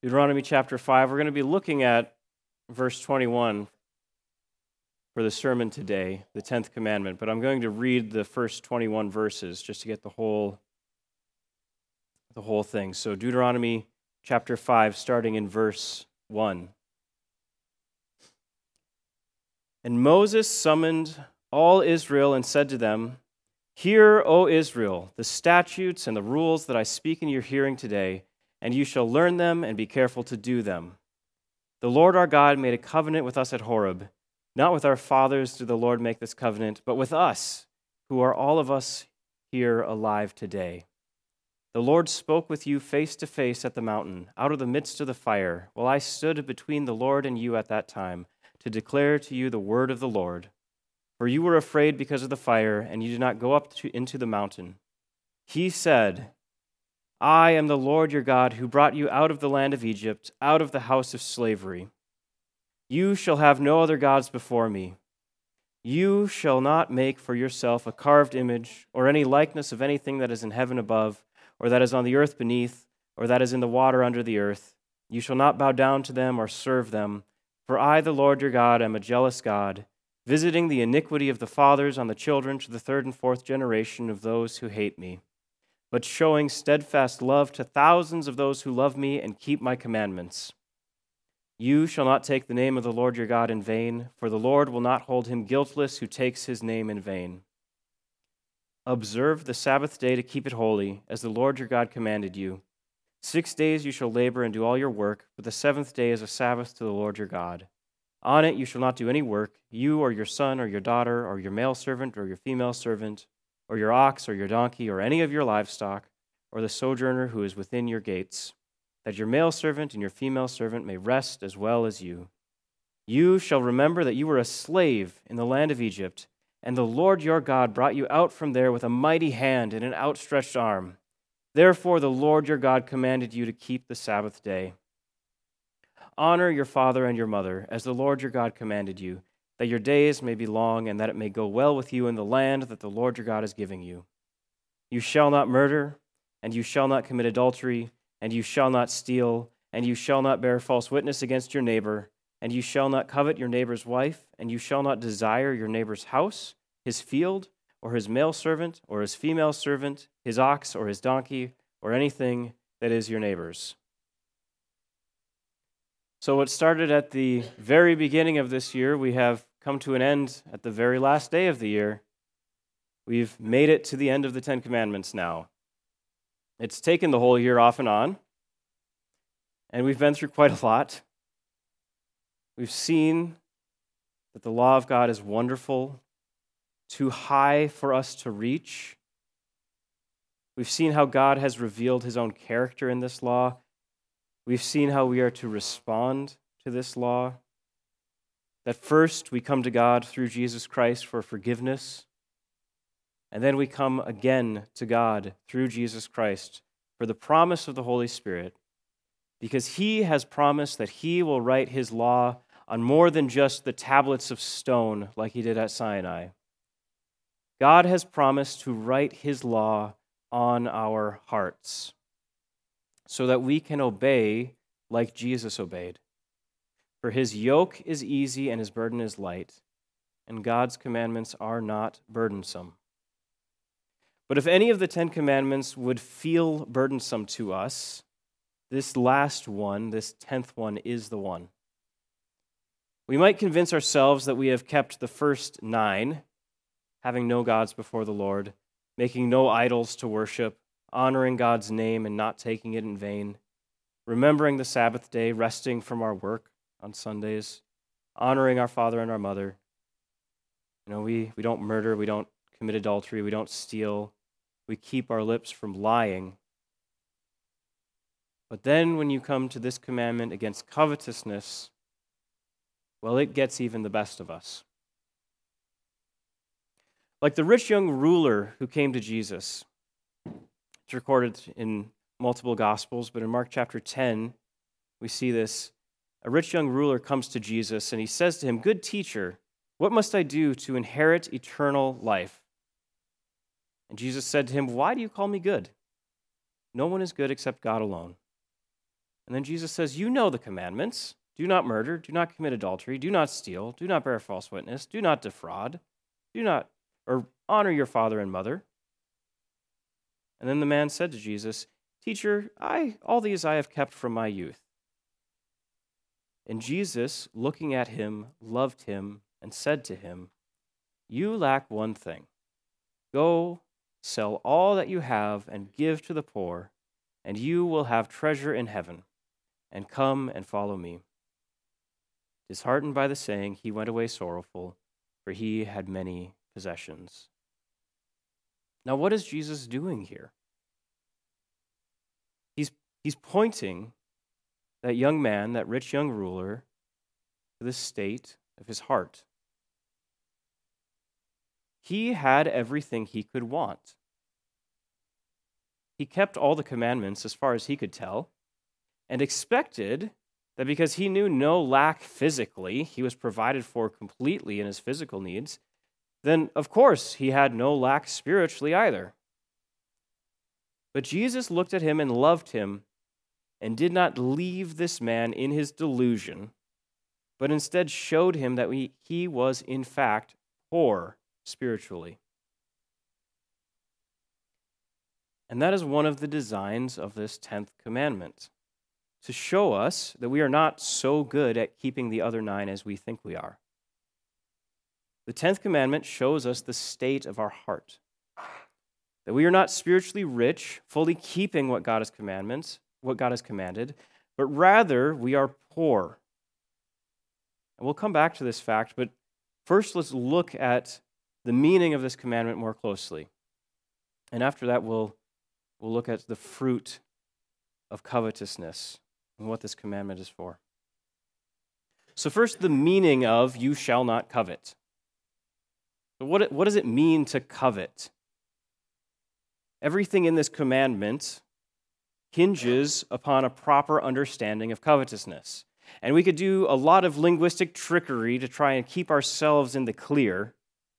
Deuteronomy chapter 5. We're going to be looking at verse 21 for the sermon today, the 10th commandment, but I'm going to read the first 21 verses just to get the whole the whole thing. So Deuteronomy chapter 5 starting in verse 1. And Moses summoned all Israel and said to them, Hear, O Israel, the statutes and the rules that I speak in your hearing today and you shall learn them and be careful to do them. The Lord our God made a covenant with us at Horeb. Not with our fathers did the Lord make this covenant, but with us, who are all of us here alive today. The Lord spoke with you face to face at the mountain, out of the midst of the fire, while I stood between the Lord and you at that time, to declare to you the word of the Lord. For you were afraid because of the fire, and you did not go up to, into the mountain. He said, I am the Lord your God who brought you out of the land of Egypt, out of the house of slavery. You shall have no other gods before me. You shall not make for yourself a carved image or any likeness of anything that is in heaven above, or that is on the earth beneath, or that is in the water under the earth. You shall not bow down to them or serve them. For I, the Lord your God, am a jealous God, visiting the iniquity of the fathers on the children to the third and fourth generation of those who hate me but showing steadfast love to thousands of those who love me and keep my commandments. You shall not take the name of the Lord your God in vain, for the Lord will not hold him guiltless who takes his name in vain. Observe the Sabbath day to keep it holy, as the Lord your God commanded you. Six days you shall labor and do all your work, but the seventh day is a Sabbath to the Lord your God. On it you shall not do any work, you or your son or your daughter, or your male servant or your female servant or your ox, or your donkey, or any of your livestock, or the sojourner who is within your gates, that your male servant and your female servant may rest as well as you. You shall remember that you were a slave in the land of Egypt, and the Lord your God brought you out from there with a mighty hand and an outstretched arm. Therefore, the Lord your God commanded you to keep the Sabbath day. Honor your father and your mother, as the Lord your God commanded you that your days may be long, and that it may go well with you in the land that the Lord your God is giving you. You shall not murder, and you shall not commit adultery, and you shall not steal, and you shall not bear false witness against your neighbor, and you shall not covet your neighbor's wife, and you shall not desire your neighbor's house, his field, or his male servant, or his female servant, his ox, or his donkey, or anything that is your neighbor's. So, what started at the very beginning of this year, we have come to an end at the very last day of the year. We've made it to the end of the Ten Commandments now. It's taken the whole year off and on, and we've been through quite a lot. We've seen that the law of God is wonderful, too high for us to reach. We've seen how God has revealed his own character in this law. We've seen how we are to respond to this law. That first we come to God through Jesus Christ for forgiveness, and then we come again to God through Jesus Christ for the promise of the Holy Spirit, because He has promised that He will write His law on more than just the tablets of stone like He did at Sinai. God has promised to write His law on our hearts so that we can obey like Jesus obeyed. For his yoke is easy and his burden is light, and God's commandments are not burdensome. But if any of the Ten Commandments would feel burdensome to us, this last one, this tenth one, is the one. We might convince ourselves that we have kept the first nine, having no gods before the Lord, making no idols to worship, honoring God's name and not taking it in vain, remembering the Sabbath day, resting from our work, on Sundays, honoring our father and our mother. You know, we, we don't murder, we don't commit adultery, we don't steal, we keep our lips from lying. But then when you come to this commandment against covetousness, well, it gets even the best of us. Like the rich young ruler who came to Jesus. It's recorded in multiple gospels, but in Mark chapter 10, we see this a rich young ruler comes to Jesus and he says to him, Good teacher, what must I do to inherit eternal life? And Jesus said to him, Why do you call me good? No one is good except God alone. And then Jesus says, You know the commandments do not murder, do not commit adultery, do not steal, do not bear false witness, do not defraud, do not, or honor your father and mother. And then the man said to Jesus, Teacher, I all these I have kept from my youth. And Jesus, looking at him, loved him and said to him, You lack one thing. Go, sell all that you have and give to the poor, and you will have treasure in heaven. And come and follow me. Disheartened by the saying, he went away sorrowful, for he had many possessions. Now, what is Jesus doing here? He's, he's pointing that young man, that rich young ruler, to the state of his heart. He had everything he could want. He kept all the commandments as far as he could tell, and expected that because he knew no lack physically, he was provided for completely in his physical needs, then of course he had no lack spiritually either. But Jesus looked at him and loved him and did not leave this man in his delusion, but instead showed him that he was, in fact, poor spiritually. And that is one of the designs of this 10th commandment to show us that we are not so good at keeping the other nine as we think we are. The 10th commandment shows us the state of our heart. That we are not spiritually rich, fully keeping what God has commandments, what God has commanded, but rather we are poor. And we'll come back to this fact, but first let's look at the meaning of this commandment more closely. And after that, we'll, we'll look at the fruit of covetousness and what this commandment is for. So, first, the meaning of you shall not covet. So what, what does it mean to covet? Everything in this commandment hinges upon a proper understanding of covetousness. And we could do a lot of linguistic trickery to try and keep ourselves in the clear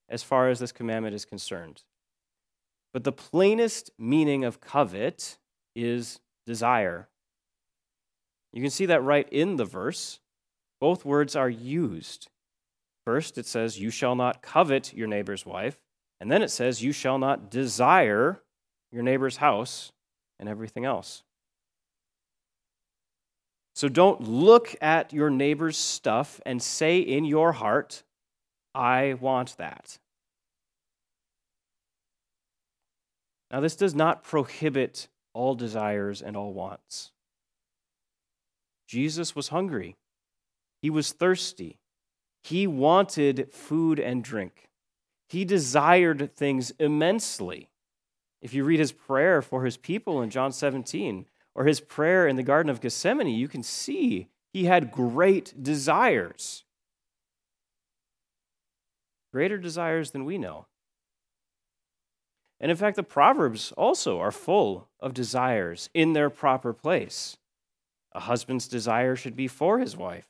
as far as this commandment is concerned. But the plainest meaning of covet is desire. You can see that right in the verse. Both words are used. First, it says, You shall not covet your neighbor's wife. And then it says, You shall not desire your neighbor's house and everything else. So don't look at your neighbor's stuff and say in your heart, I want that. Now, this does not prohibit all desires and all wants. Jesus was hungry, he was thirsty, he wanted food and drink, he desired things immensely. If you read his prayer for his people in John 17, or his prayer in the Garden of Gethsemane, you can see he had great desires. Greater desires than we know. And in fact, the Proverbs also are full of desires in their proper place. A husband's desire should be for his wife.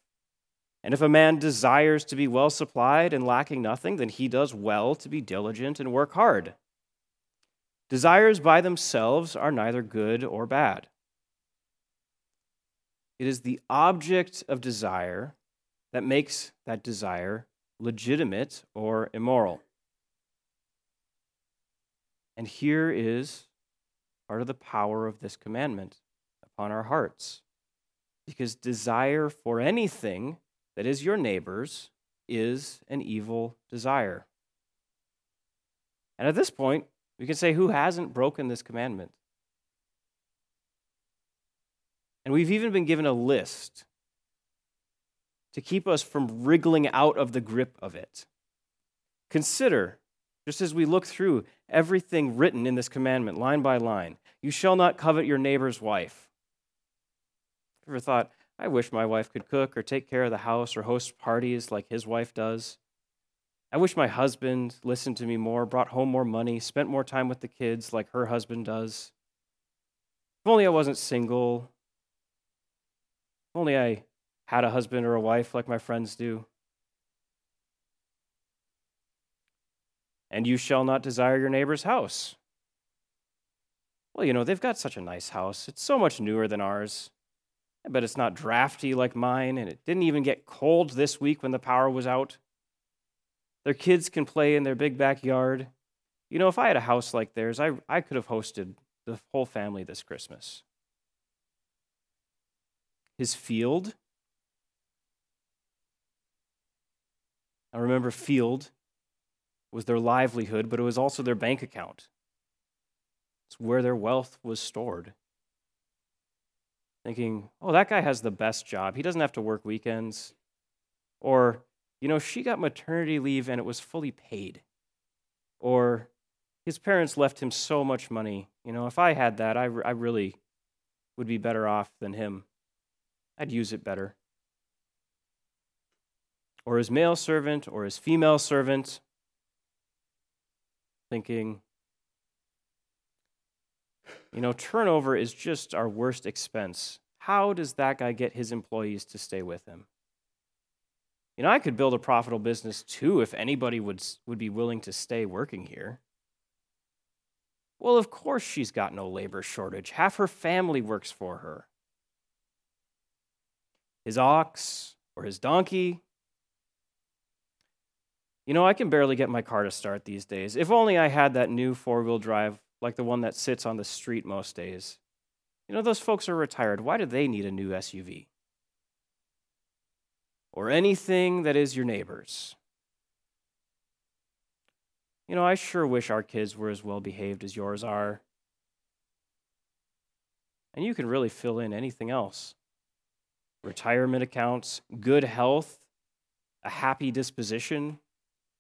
And if a man desires to be well supplied and lacking nothing, then he does well to be diligent and work hard. Desires by themselves are neither good or bad. It is the object of desire that makes that desire legitimate or immoral. And here is part of the power of this commandment upon our hearts. Because desire for anything that is your neighbor's is an evil desire. And at this point, we can say, who hasn't broken this commandment? And we've even been given a list to keep us from wriggling out of the grip of it. Consider, just as we look through everything written in this commandment, line by line, you shall not covet your neighbor's wife. Ever thought, I wish my wife could cook or take care of the house or host parties like his wife does? I wish my husband listened to me more, brought home more money, spent more time with the kids like her husband does. If only I wasn't single. If only I had a husband or a wife like my friends do. And you shall not desire your neighbor's house. Well, you know, they've got such a nice house. It's so much newer than ours. I bet it's not drafty like mine, and it didn't even get cold this week when the power was out. Their kids can play in their big backyard. You know, if I had a house like theirs, I, I could have hosted the whole family this Christmas. His field. I remember field was their livelihood, but it was also their bank account. It's where their wealth was stored. Thinking, oh, that guy has the best job. He doesn't have to work weekends. Or, you know, she got maternity leave and it was fully paid. Or, his parents left him so much money. You know, if I had that, I, I really would be better off than him. I'd use it better. Or his male servant or his female servant, thinking, you know, turnover is just our worst expense. How does that guy get his employees to stay with him? You know, I could build a profitable business too if anybody would, would be willing to stay working here. Well, of course she's got no labor shortage. Half her family works for her. His ox or his donkey. You know, I can barely get my car to start these days. If only I had that new four wheel drive like the one that sits on the street most days. You know, those folks are retired. Why do they need a new SUV? Or anything that is your neighbor's. You know, I sure wish our kids were as well behaved as yours are. And you can really fill in anything else retirement accounts, good health, a happy disposition,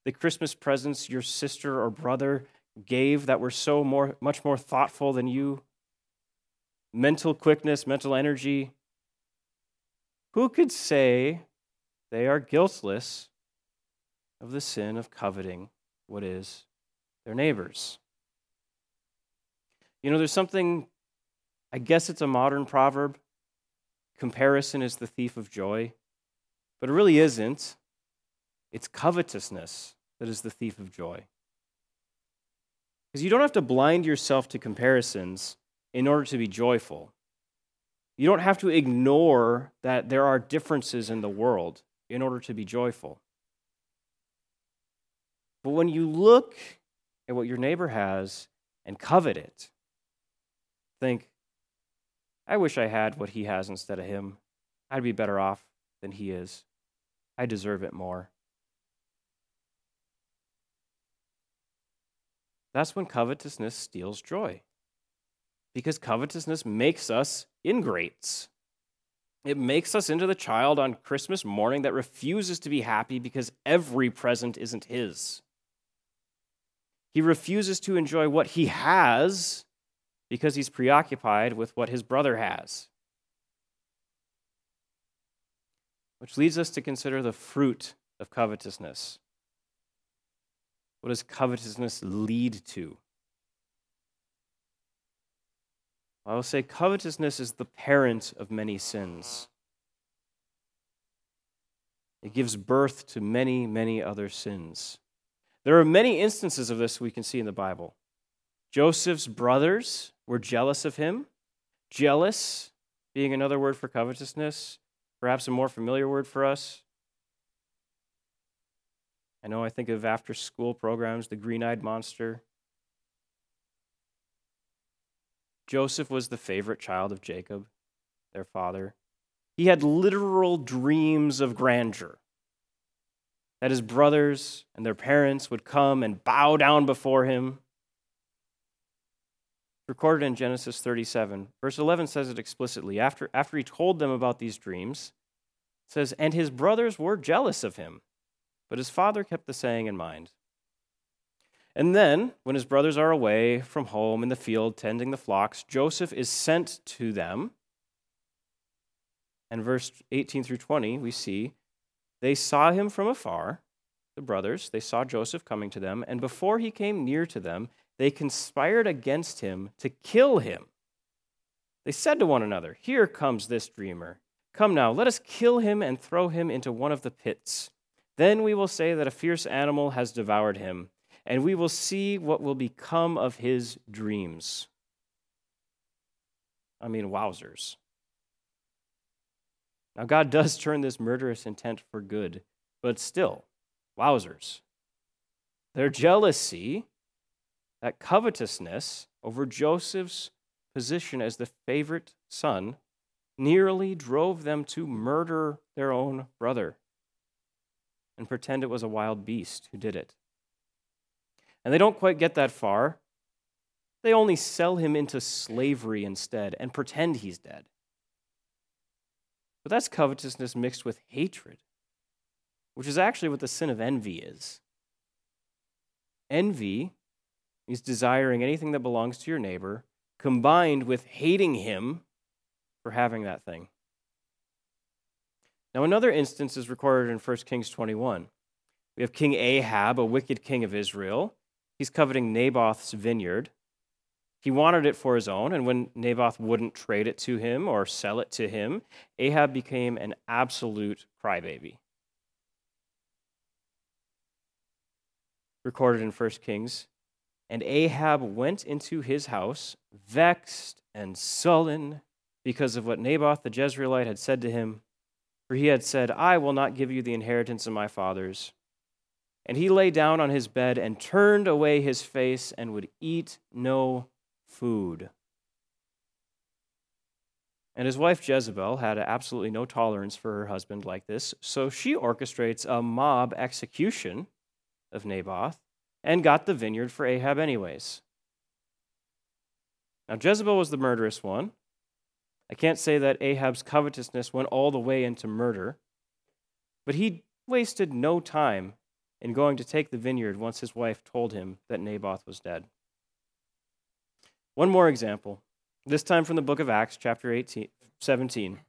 the Christmas presents your sister or brother gave that were so more, much more thoughtful than you, mental quickness, mental energy. Who could say they are guiltless of the sin of coveting what is their neighbors? You know, there's something, I guess it's a modern proverb comparison is the thief of joy, but it really isn't. It's covetousness that is the thief of joy. Because you don't have to blind yourself to comparisons in order to be joyful. You don't have to ignore that there are differences in the world in order to be joyful. But when you look at what your neighbor has and covet it, think, I wish I had what he has instead of him. I'd be better off than he is. I deserve it more. That's when covetousness steals joy. Because covetousness makes us ingrates. It makes us into the child on Christmas morning that refuses to be happy because every present isn't his. He refuses to enjoy what he has because he's preoccupied with what his brother has. Which leads us to consider the fruit of covetousness. What does covetousness lead to? I will say covetousness is the parent of many sins. It gives birth to many, many other sins. There are many instances of this we can see in the Bible. Joseph's brothers were jealous of him. Jealous being another word for covetousness, perhaps a more familiar word for us. I know I think of after school programs, the green eyed monster. Joseph was the favorite child of Jacob, their father. He had literal dreams of grandeur that his brothers and their parents would come and bow down before him. Recorded in Genesis 37. Verse 11 says it explicitly. After, after he told them about these dreams, says, And his brothers were jealous of him but his father kept the saying in mind. And then, when his brothers are away from home in the field tending the flocks, Joseph is sent to them. And verse 18 through 20, we see they saw him from afar, the brothers. They saw Joseph coming to them. And before he came near to them, they conspired against him to kill him. They said to one another, Here comes this dreamer. Come now, let us kill him and throw him into one of the pits. Then we will say that a fierce animal has devoured him, and we will see what will become of his dreams. I mean, wowzers. Now, God does turn this murderous intent for good, but still, wowzers. Their jealousy, that covetousness over Joseph's position as the favorite son, nearly drove them to murder their own brother and pretend it was a wild beast who did it. And they don't quite get that far. They only sell him into slavery instead and pretend he's dead. But that's covetousness mixed with hatred, which is actually what the sin of envy is. Envy is desiring anything that belongs to your neighbor, combined with hating him for having that thing. Now, another instance is recorded in 1 Kings 21. We have King Ahab, a wicked king of Israel. He's coveting Naboth's vineyard. He wanted it for his own, and when Naboth wouldn't trade it to him or sell it to him, Ahab became an absolute crybaby. Recorded in 1 Kings. And Ahab went into his house, vexed and sullen because of what Naboth the Jezreelite had said to him. For he had said, I will not give you the inheritance of my fathers. And he lay down on his bed and turned away his face and would eat no food. And his wife Jezebel had absolutely no tolerance for her husband like this, so she orchestrates a mob execution of Naboth and got the vineyard for Ahab, anyways. Now, Jezebel was the murderous one. I can't say that Ahab's covetousness went all the way into murder, but he wasted no time in going to take the vineyard once his wife told him that Naboth was dead. One more example, this time from the book of Acts, chapter 18, 17.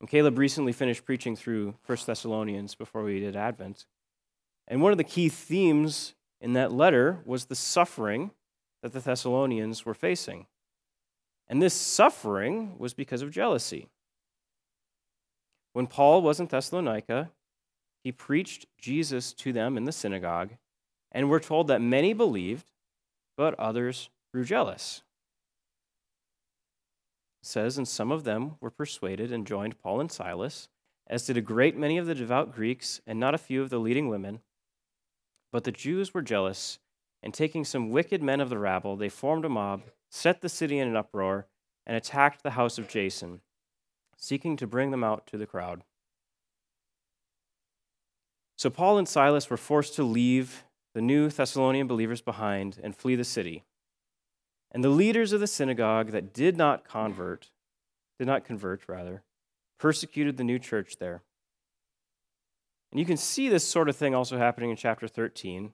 And Caleb recently finished preaching through 1 Thessalonians before we did Advent. And one of the key themes in that letter was the suffering that the Thessalonians were facing. And this suffering was because of jealousy. When Paul was in Thessalonica, he preached Jesus to them in the synagogue, and we're told that many believed but others grew jealous. It says, and some of them were persuaded and joined Paul and Silas, as did a great many of the devout Greeks and not a few of the leading women. But the Jews were jealous, and taking some wicked men of the rabble, they formed a mob, set the city in an uproar, and attacked the house of Jason, seeking to bring them out to the crowd. So Paul and Silas were forced to leave the new Thessalonian believers behind and flee the city. And the leaders of the synagogue that did not convert, did not convert, rather, persecuted the new church there. And you can see this sort of thing also happening in chapter 13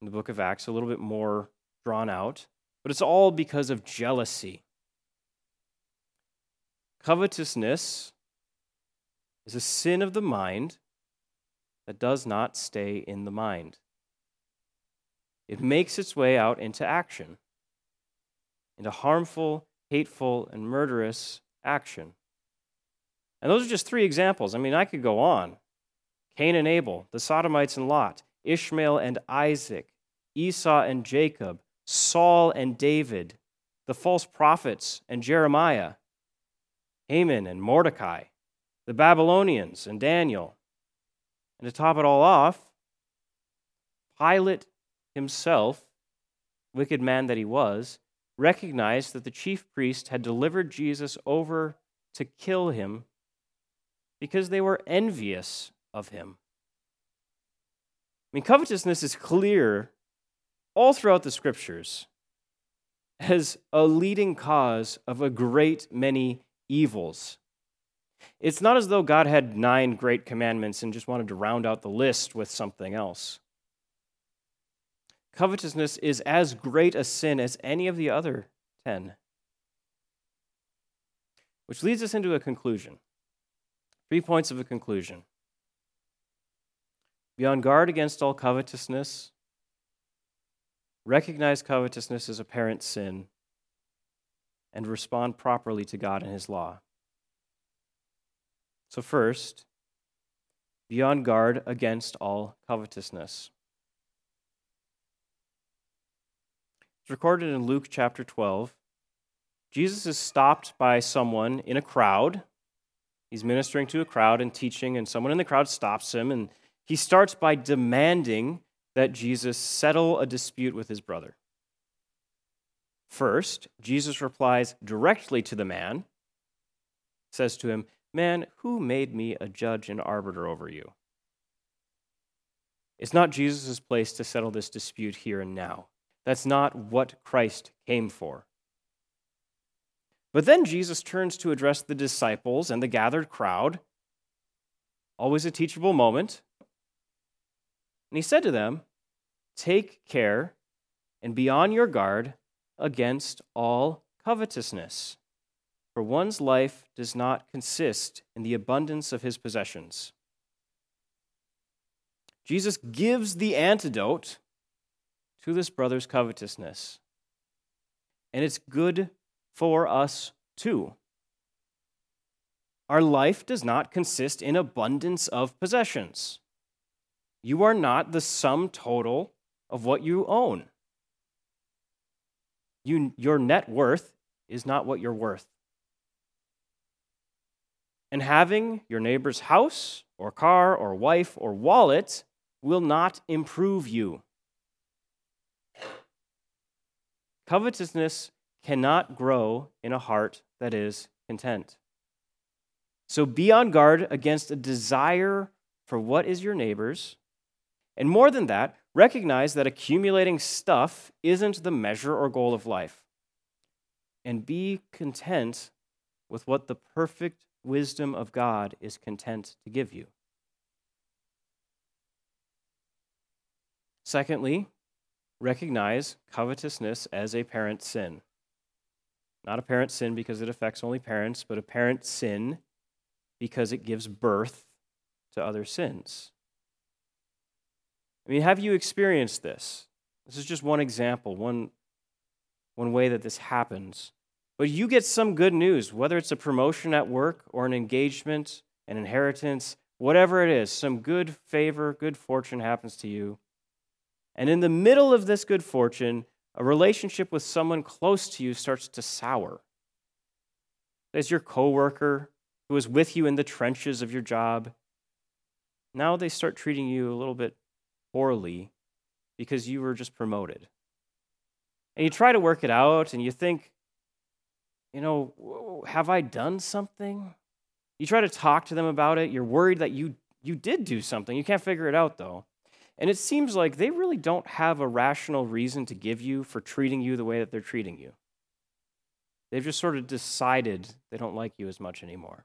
in the book of Acts, a little bit more drawn out, but it's all because of jealousy. Covetousness is a sin of the mind that does not stay in the mind. It makes its way out into action, into harmful, hateful, and murderous action. And those are just three examples. I mean, I could go on Cain and Abel, the Sodomites and Lot, Ishmael and Isaac, Esau and Jacob, Saul and David, the false prophets and Jeremiah, Haman and Mordecai, the Babylonians and Daniel, and to top it all off, Pilate himself, wicked man that he was, recognized that the chief priest had delivered Jesus over to kill him because they were envious of him. I mean, covetousness is clear all throughout the scriptures as a leading cause of a great many evils. It's not as though God had nine great commandments and just wanted to round out the list with something else. Covetousness is as great a sin as any of the other ten. Which leads us into a conclusion. Three points of a conclusion. Be on guard against all covetousness. Recognize covetousness as a parent sin. And respond properly to God and His law. So, first, be on guard against all covetousness. It's recorded in Luke chapter 12. Jesus is stopped by someone in a crowd. He's ministering to a crowd and teaching, and someone in the crowd stops him, and he starts by demanding that Jesus settle a dispute with his brother. First, Jesus replies directly to the man, says to him, Man, who made me a judge and arbiter over you? It's not Jesus' place to settle this dispute here and now. That's not what Christ came for. But then Jesus turns to address the disciples and the gathered crowd. Always a teachable moment. And he said to them, Take care and be on your guard against all covetousness, for one's life does not consist in the abundance of his possessions. Jesus gives the antidote to this brother's covetousness. And it's good for us too. Our life does not consist in abundance of possessions. You are not the sum total of what you own. You, your net worth is not what you're worth. And having your neighbor's house or car or wife or wallet will not improve you. Covetousness cannot grow in a heart that is content. So be on guard against a desire for what is your neighbor's. And more than that, recognize that accumulating stuff isn't the measure or goal of life. And be content with what the perfect wisdom of God is content to give you. Secondly, recognize covetousness as a parent sin. Not a parent sin because it affects only parents, but a parent sin because it gives birth to other sins. I mean, have you experienced this? This is just one example, one, one way that this happens. But you get some good news, whether it's a promotion at work or an engagement, an inheritance, whatever it is, some good favor, good fortune happens to you. And in the middle of this good fortune, a relationship with someone close to you starts to sour. There's your coworker who was with you in the trenches of your job. Now they start treating you a little bit poorly because you were just promoted. And you try to work it out and you think, you know, have I done something? You try to talk to them about it. You're worried that you, you did do something. You can't figure it out, though. And it seems like they really don't have a rational reason to give you for treating you the way that they're treating you. They've just sort of decided they don't like you as much anymore.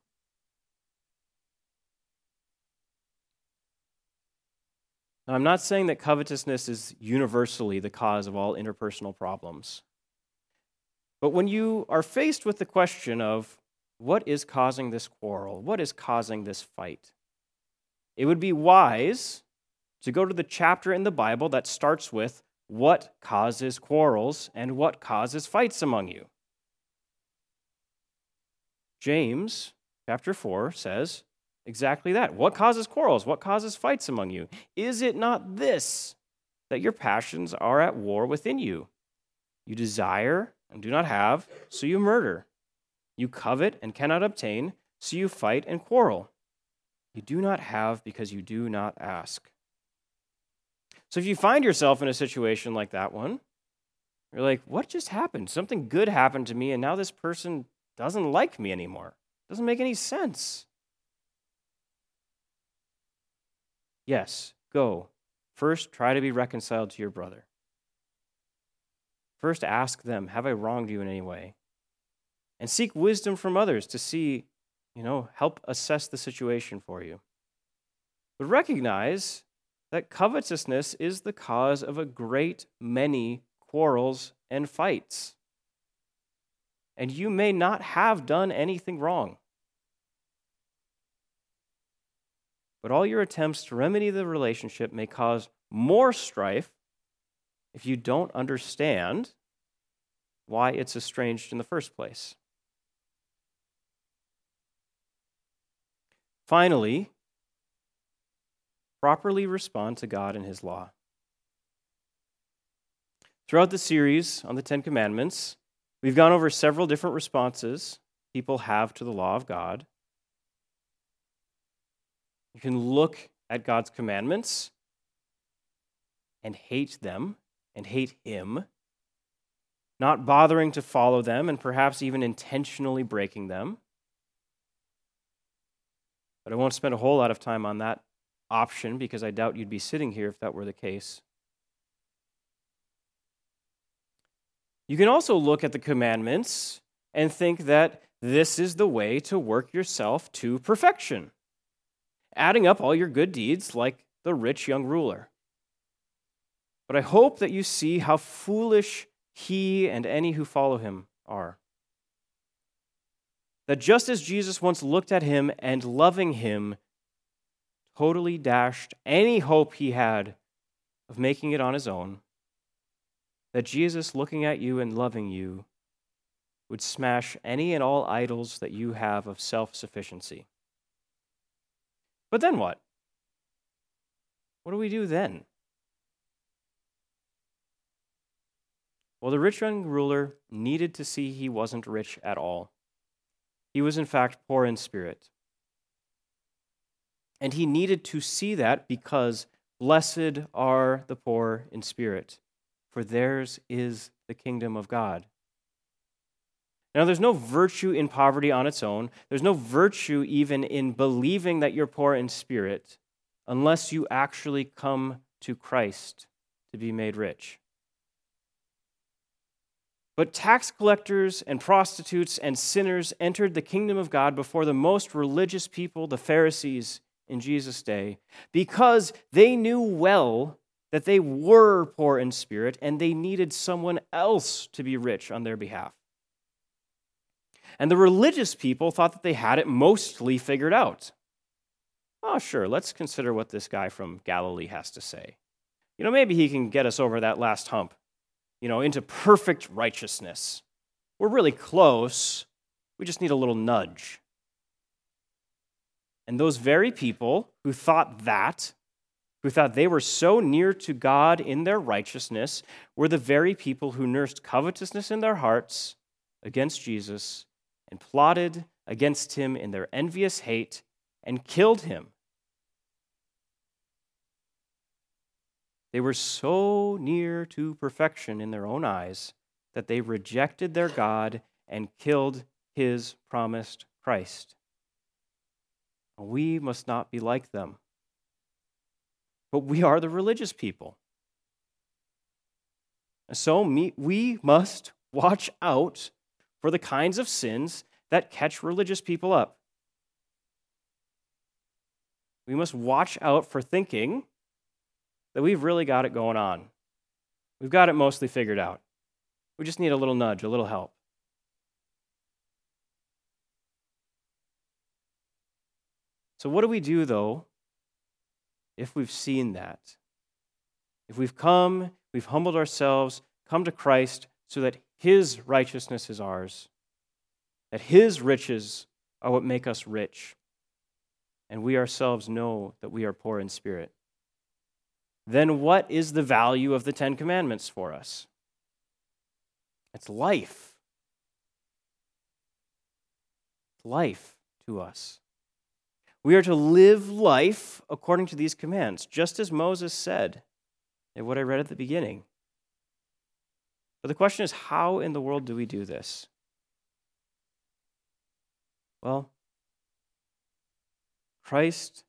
Now, I'm not saying that covetousness is universally the cause of all interpersonal problems. But when you are faced with the question of what is causing this quarrel, what is causing this fight, it would be wise to go to the chapter in the Bible that starts with what causes quarrels and what causes fights among you. James chapter 4 says, exactly that. What causes quarrels? What causes fights among you? Is it not this, that your passions are at war within you? You desire and do not have, so you murder. You covet and cannot obtain, so you fight and quarrel. You do not have because you do not ask. So if you find yourself in a situation like that one, you're like, what just happened? Something good happened to me, and now this person doesn't like me anymore. Doesn't make any sense. Yes, go. First, try to be reconciled to your brother. First, ask them, Have I wronged you in any way? And seek wisdom from others to see, you know, help assess the situation for you. But recognize that covetousness is the cause of a great many quarrels and fights. And you may not have done anything wrong. But all your attempts to remedy the relationship may cause more strife if you don't understand why it's estranged in the first place. Finally, properly respond to God and His law. Throughout the series on the Ten Commandments, We've gone over several different responses people have to the law of God. You can look at God's commandments and hate them and hate Him, not bothering to follow them and perhaps even intentionally breaking them. But I won't spend a whole lot of time on that option because I doubt you'd be sitting here if that were the case. You can also look at the commandments and think that this is the way to work yourself to perfection, adding up all your good deeds like the rich young ruler. But I hope that you see how foolish he and any who follow him are. That just as Jesus once looked at him and loving him, totally dashed any hope he had of making it on his own, that Jesus, looking at you and loving you, would smash any and all idols that you have of self sufficiency. But then what? What do we do then? Well, the rich young ruler needed to see he wasn't rich at all. He was, in fact, poor in spirit. And he needed to see that because blessed are the poor in spirit, for theirs is the kingdom of God. Now, there's no virtue in poverty on its own. There's no virtue even in believing that you're poor in spirit unless you actually come to Christ to be made rich. But tax collectors and prostitutes and sinners entered the kingdom of God before the most religious people, the Pharisees, in Jesus' day, because they knew well that they were poor in spirit and they needed someone else to be rich on their behalf. And the religious people thought that they had it mostly figured out. Oh, sure, let's consider what this guy from Galilee has to say. You know, maybe he can get us over that last hump you know, into perfect righteousness. We're really close. We just need a little nudge. And those very people who thought that, who thought they were so near to God in their righteousness, were the very people who nursed covetousness in their hearts against Jesus and plotted against him in their envious hate and killed him They were so near to perfection in their own eyes that they rejected their God and killed his promised Christ. We must not be like them. But we are the religious people. So we must watch out for the kinds of sins that catch religious people up. We must watch out for thinking that we've really got it going on. We've got it mostly figured out. We just need a little nudge, a little help. So, what do we do, though, if we've seen that? If we've come, we've humbled ourselves, come to Christ so that His righteousness is ours, that His riches are what make us rich, and we ourselves know that we are poor in spirit then what is the value of the Ten Commandments for us? It's life. Life to us. We are to live life according to these commands, just as Moses said in what I read at the beginning. But the question is how in the world do we do this? Well, Christ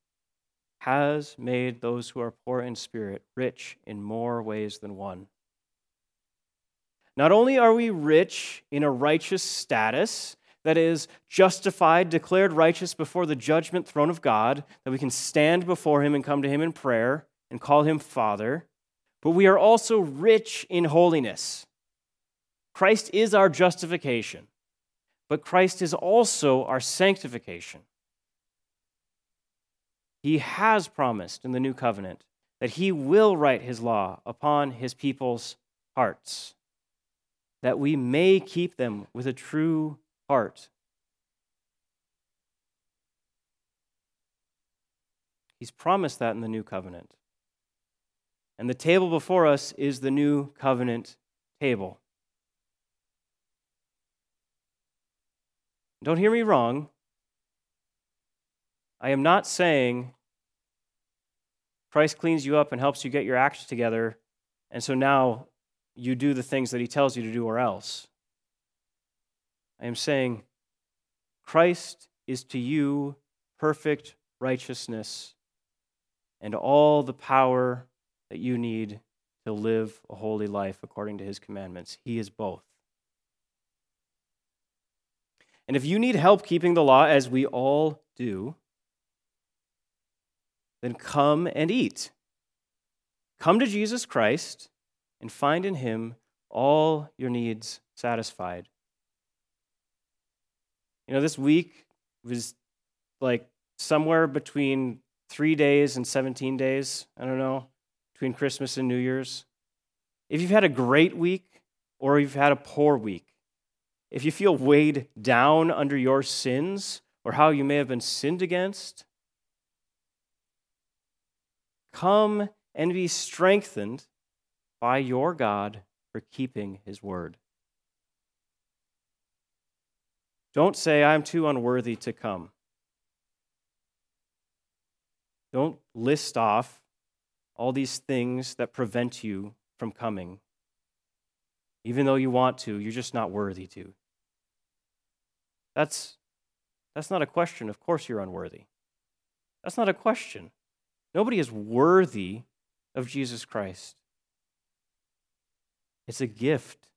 has made those who are poor in spirit rich in more ways than one. Not only are we rich in a righteous status, that is, justified, declared righteous before the judgment throne of God, that we can stand before Him and come to Him in prayer and call Him Father, but we are also rich in holiness. Christ is our justification, but Christ is also our sanctification. He has promised in the new covenant that he will write his law upon his people's hearts, that we may keep them with a true heart. He's promised that in the new covenant. And the table before us is the new covenant table. Don't hear me wrong. I am not saying Christ cleans you up and helps you get your acts together, and so now you do the things that he tells you to do or else. I am saying Christ is to you perfect righteousness and all the power that you need to live a holy life according to his commandments. He is both. And if you need help keeping the law, as we all do, then come and eat. Come to Jesus Christ and find in him all your needs satisfied. You know, this week was like somewhere between three days and 17 days. I don't know, between Christmas and New Year's. If you've had a great week or you've had a poor week, if you feel weighed down under your sins or how you may have been sinned against, come and be strengthened by your God for keeping his word. Don't say, I'm too unworthy to come. Don't list off all these things that prevent you from coming. Even though you want to, you're just not worthy to. That's, that's not a question. Of course, you're unworthy. That's not a question. Nobody is worthy of Jesus Christ. It's a gift.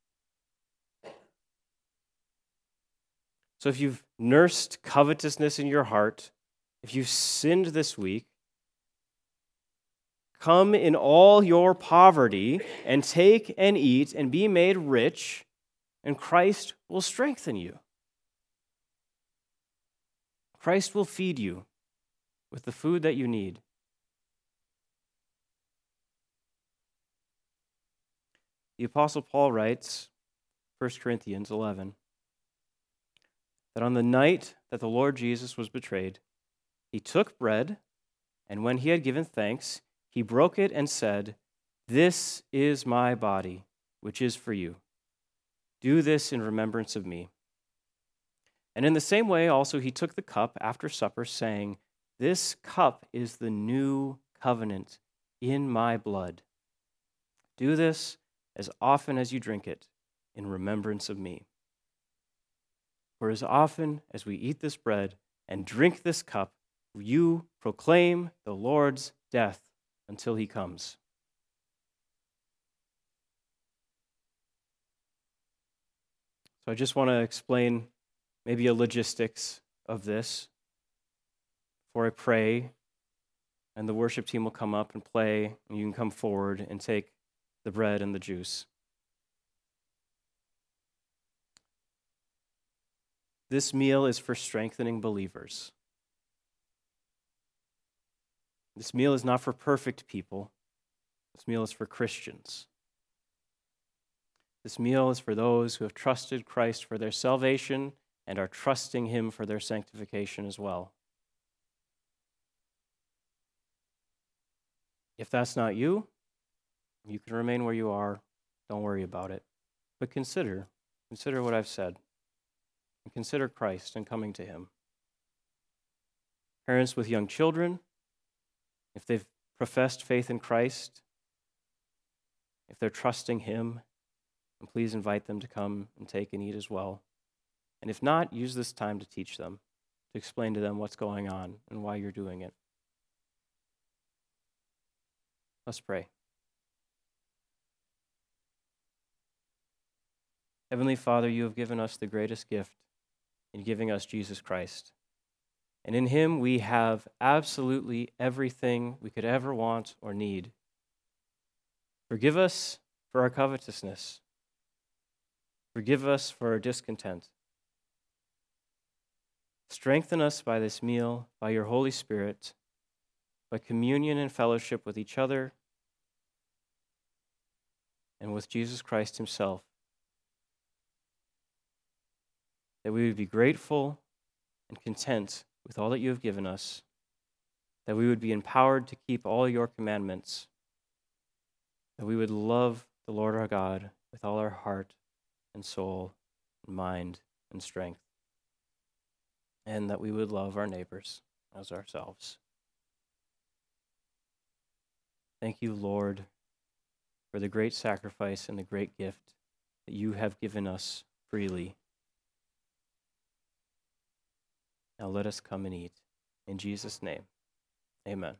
So if you've nursed covetousness in your heart, if you've sinned this week, come in all your poverty and take and eat and be made rich, and Christ will strengthen you. Christ will feed you with the food that you need. The Apostle Paul writes, 1 Corinthians 11, that on the night that the Lord Jesus was betrayed, he took bread, and when he had given thanks, he broke it and said, This is my body, which is for you. Do this in remembrance of me. And in the same way, also, he took the cup after supper, saying, This cup is the new covenant in my blood. Do this as often as you drink it in remembrance of me. For as often as we eat this bread and drink this cup, you proclaim the Lord's death until he comes. So I just want to explain maybe a logistics of this before I pray, and the worship team will come up and play, and you can come forward and take the bread and the juice. This meal is for strengthening believers. This meal is not for perfect people. This meal is for Christians. This meal is for those who have trusted Christ for their salvation and are trusting Him for their sanctification as well. If that's not you, you can remain where you are. Don't worry about it. But consider, consider what I've said. And consider Christ and coming to him. Parents with young children, if they've professed faith in Christ, if they're trusting him, please invite them to come and take and eat as well. And if not, use this time to teach them, to explain to them what's going on and why you're doing it. Let's pray. Heavenly Father, you have given us the greatest gift in giving us Jesus Christ. And in him we have absolutely everything we could ever want or need. Forgive us for our covetousness. Forgive us for our discontent. Strengthen us by this meal, by your Holy Spirit, by communion and fellowship with each other and with Jesus Christ Himself that we would be grateful and content with all that you have given us, that we would be empowered to keep all your commandments, that we would love the Lord our God with all our heart and soul and mind and strength, and that we would love our neighbors as ourselves. Thank you, Lord, for the great sacrifice and the great gift that you have given us freely Now let us come and eat. In Jesus' name, amen.